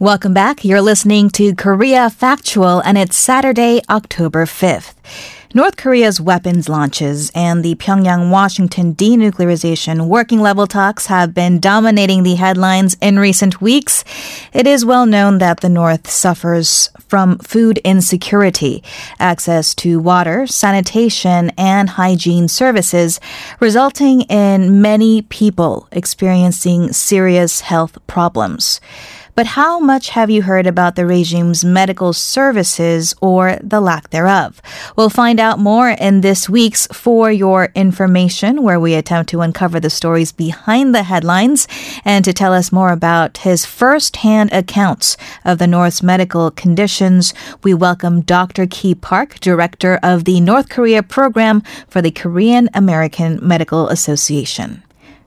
Welcome back. You're listening to Korea Factual, and it's Saturday, October 5th. North Korea's weapons launches and the Pyongyang Washington denuclearization working level talks have been dominating the headlines in recent weeks. It is well known that the North suffers from food insecurity, access to water, sanitation, and hygiene services, resulting in many people experiencing serious health problems. But how much have you heard about the regime's medical services or the lack thereof? We'll find out more in this week's For Your Information, where we attempt to uncover the stories behind the headlines. And to tell us more about his first-hand accounts of the North's medical conditions, we welcome Dr. Kee Park, director of the North Korea program for the Korean American Medical Association.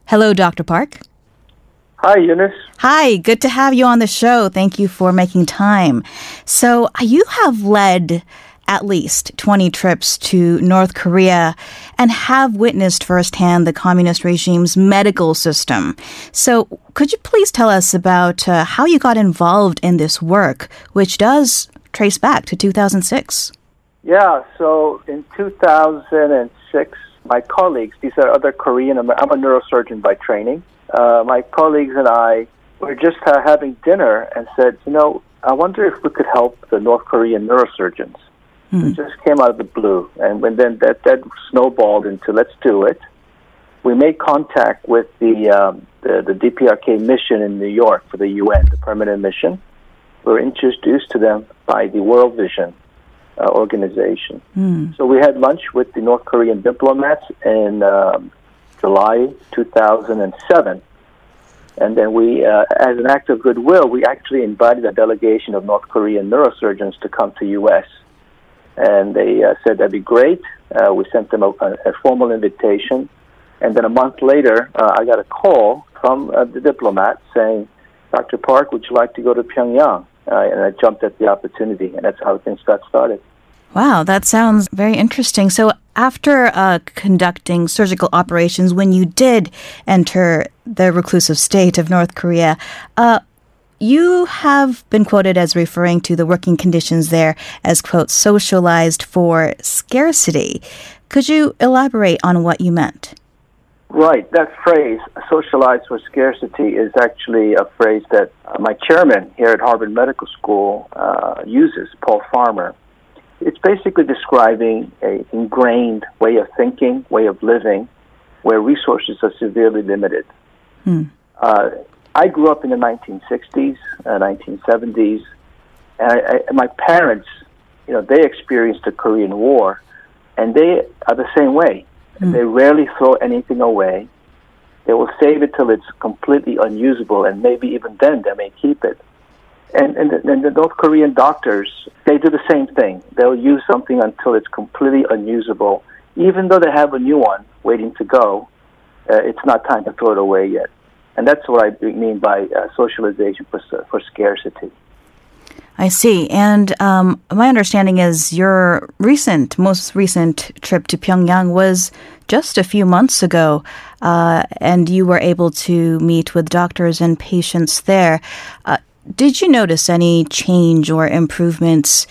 Hello, Dr. Park. Hi, Eunice. Hi, good to have you on the show. Thank you for making time. So, you have led at least 20 trips to North Korea and have witnessed firsthand the communist regime's medical system. So, could you please tell us about uh, how you got involved in this work, which does trace back to 2006? Yeah, so in 2006, my colleagues, these are other Korean, I'm a neurosurgeon by training uh, my colleagues and I were just uh, having dinner and said, you know, I wonder if we could help the North Korean neurosurgeons. Mm. It just came out of the blue, and when then that that snowballed into let's do it. We made contact with the um, the, the DPRK mission in New York for the UN, the permanent mission. We were introduced to them by the World Vision uh, organization. Mm. So we had lunch with the North Korean diplomats in um, July 2007. And then we, uh, as an act of goodwill, we actually invited a delegation of North Korean neurosurgeons to come to U.S. And they uh, said that'd be great. Uh, we sent them a, a, formal invitation. And then a month later, uh, I got a call from uh, the diplomat saying, Dr. Park, would you like to go to Pyongyang? Uh, and I jumped at the opportunity, and that's how things got started. Wow, that sounds very interesting. So, after uh, conducting surgical operations, when you did enter the reclusive state of North Korea, uh, you have been quoted as referring to the working conditions there as, quote, socialized for scarcity. Could you elaborate on what you meant? Right. That phrase, socialized for scarcity, is actually a phrase that my chairman here at Harvard Medical School uh, uses, Paul Farmer basically describing a ingrained way of thinking, way of living, where resources are severely limited. Hmm. Uh, I grew up in the 1960s, uh, 1970s, and, I, I, my parents, you know, they experienced the Korean War, and they are the same way. Hmm. They rarely throw anything away. They will save it till it's completely unusable, and maybe even then they may keep it. And, and, the, and the North Korean doctors, they do the same thing. They'll use something until it's completely unusable. Even though they have a new one waiting to go, uh, it's not time to throw it away yet. And that's what I mean by uh, socialization for, for scarcity. I see. And um, my understanding is your recent, most recent trip to Pyongyang was just a few months ago, uh, and you were able to meet with doctors and patients there. Uh, did you notice any change or improvements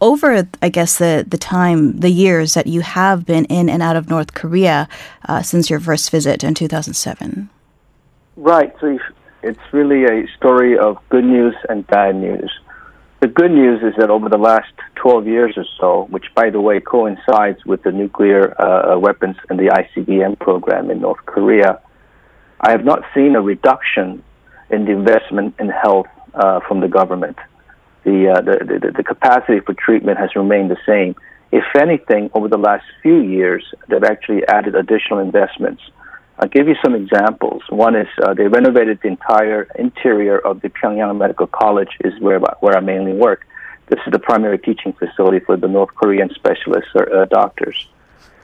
over, I guess, the, the time, the years that you have been in and out of North Korea uh, since your first visit in 2007? Right. So it's really a story of good news and bad news. The good news is that over the last 12 years or so, which, by the way, coincides with the nuclear uh, weapons and the ICBM program in North Korea, I have not seen a reduction in the investment in health uh, from the government. The, uh, the, the, the capacity for treatment has remained the same. If anything, over the last few years, they've actually added additional investments. I'll give you some examples. One is uh, they renovated the entire interior of the Pyongyang Medical College, is where where I mainly work. This is the primary teaching facility for the North Korean specialists or uh, doctors.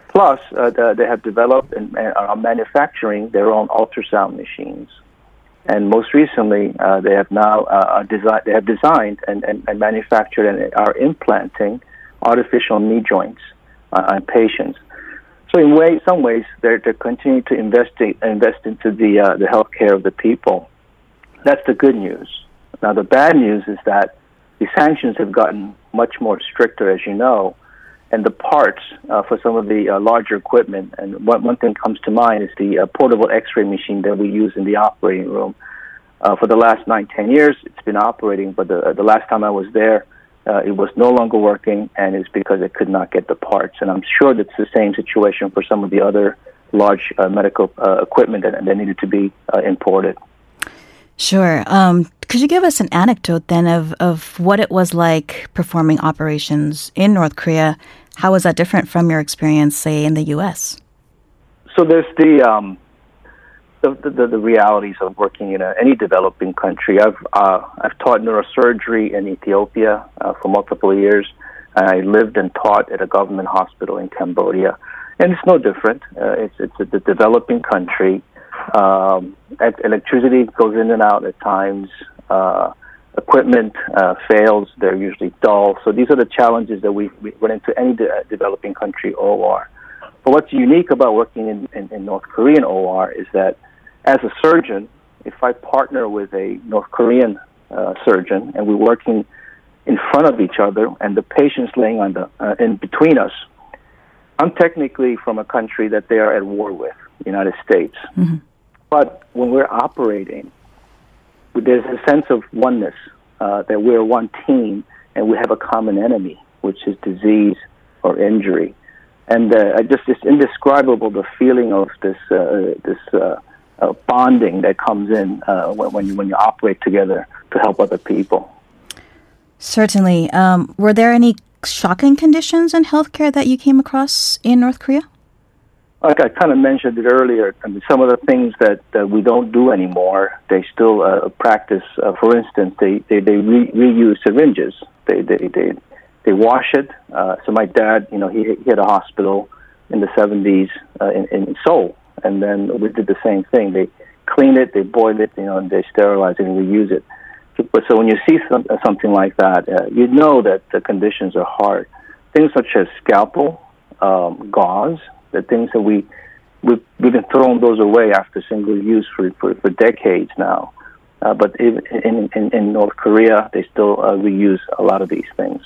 Plus, uh, the, they have developed and are manufacturing their own ultrasound machines and most recently, uh, they have now uh, they have designed and, and, and, manufactured and are implanting artificial knee joints on patients. So, in way, some ways, they're, they're continuing to invest, invest into the uh, the healthcare of the people. That's the good news. Now, the bad news is that the sanctions have gotten much more stricter, as you know, and the parts uh, for some of the uh, larger equipment. And one, one thing comes to mind is the uh, portable X-ray machine that we use in the operating room. Uh, for the last nine, ten years, it's been operating, but the, the last time I was there, uh, it was no longer working, and it's because it could not get the parts. And I'm sure that's the same situation for some of the other large uh, medical uh, equipment that, that needed to be uh, imported. Sure. Um, could you give us an anecdote then of, of what it was like performing operations in North Korea? How was that different from your experience, say, in the U.S.? So there's the um, the, the, the, realities of working in a, any developing country. I've uh, I've taught neurosurgery in Ethiopia uh, for multiple years, I lived and taught at a government hospital in Cambodia, and it's no different. Uh, it's it's a, a developing country. Um, electricity goes in and out at times. Uh, equipment uh, fails; they're usually dull. So these are the challenges that we, we run into any de- developing country OR. But what's unique about working in, in, in North Korean OR is that as a surgeon, if I partner with a North Korean uh, surgeon and we're working in front of each other and the patient's laying on the uh, in between us, I'm technically from a country that they are at war with, the United States. Mm-hmm. But when we're operating, there's a sense of oneness uh, that we're one team and we have a common enemy, which is disease or injury. And uh, just it's indescribable the feeling of this uh, this uh, uh, bonding that comes in uh, when you when you operate together to help other people. Certainly. Um, were there any shocking conditions in healthcare that you came across in North Korea? Like I kind of mentioned it earlier, I mean, some of the things that, that we don't do anymore, they still uh, practice. Uh, for instance, they they, they re- reuse syringes. They they they they wash it. Uh, so my dad, you know, he, he had a hospital in the 70s uh, in, in Seoul, and then we did the same thing. They clean it, they boil it, you know, and they sterilize it and reuse it. But so when you see some, something like that, uh, you know that the conditions are hard. Things such as scalpel, um, gauze, the things that we we've, we've been throwing those away after single use for for, for decades now. Uh, but in, in, in North Korea, they still uh, reuse a lot of these things.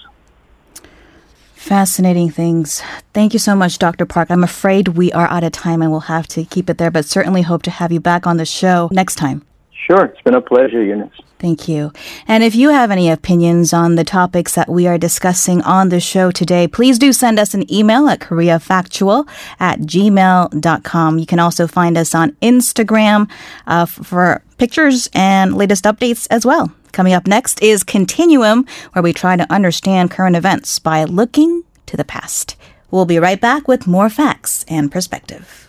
Fascinating things. Thank you so much, Dr. Park. I'm afraid we are out of time and we'll have to keep it there, but certainly hope to have you back on the show next time. Sure. It's been a pleasure, Eunice. Thank you. And if you have any opinions on the topics that we are discussing on the show today, please do send us an email at koreafactual at gmail.com. You can also find us on Instagram uh, for pictures and latest updates as well. Coming up next is Continuum, where we try to understand current events by looking to the past. We'll be right back with more facts and perspective.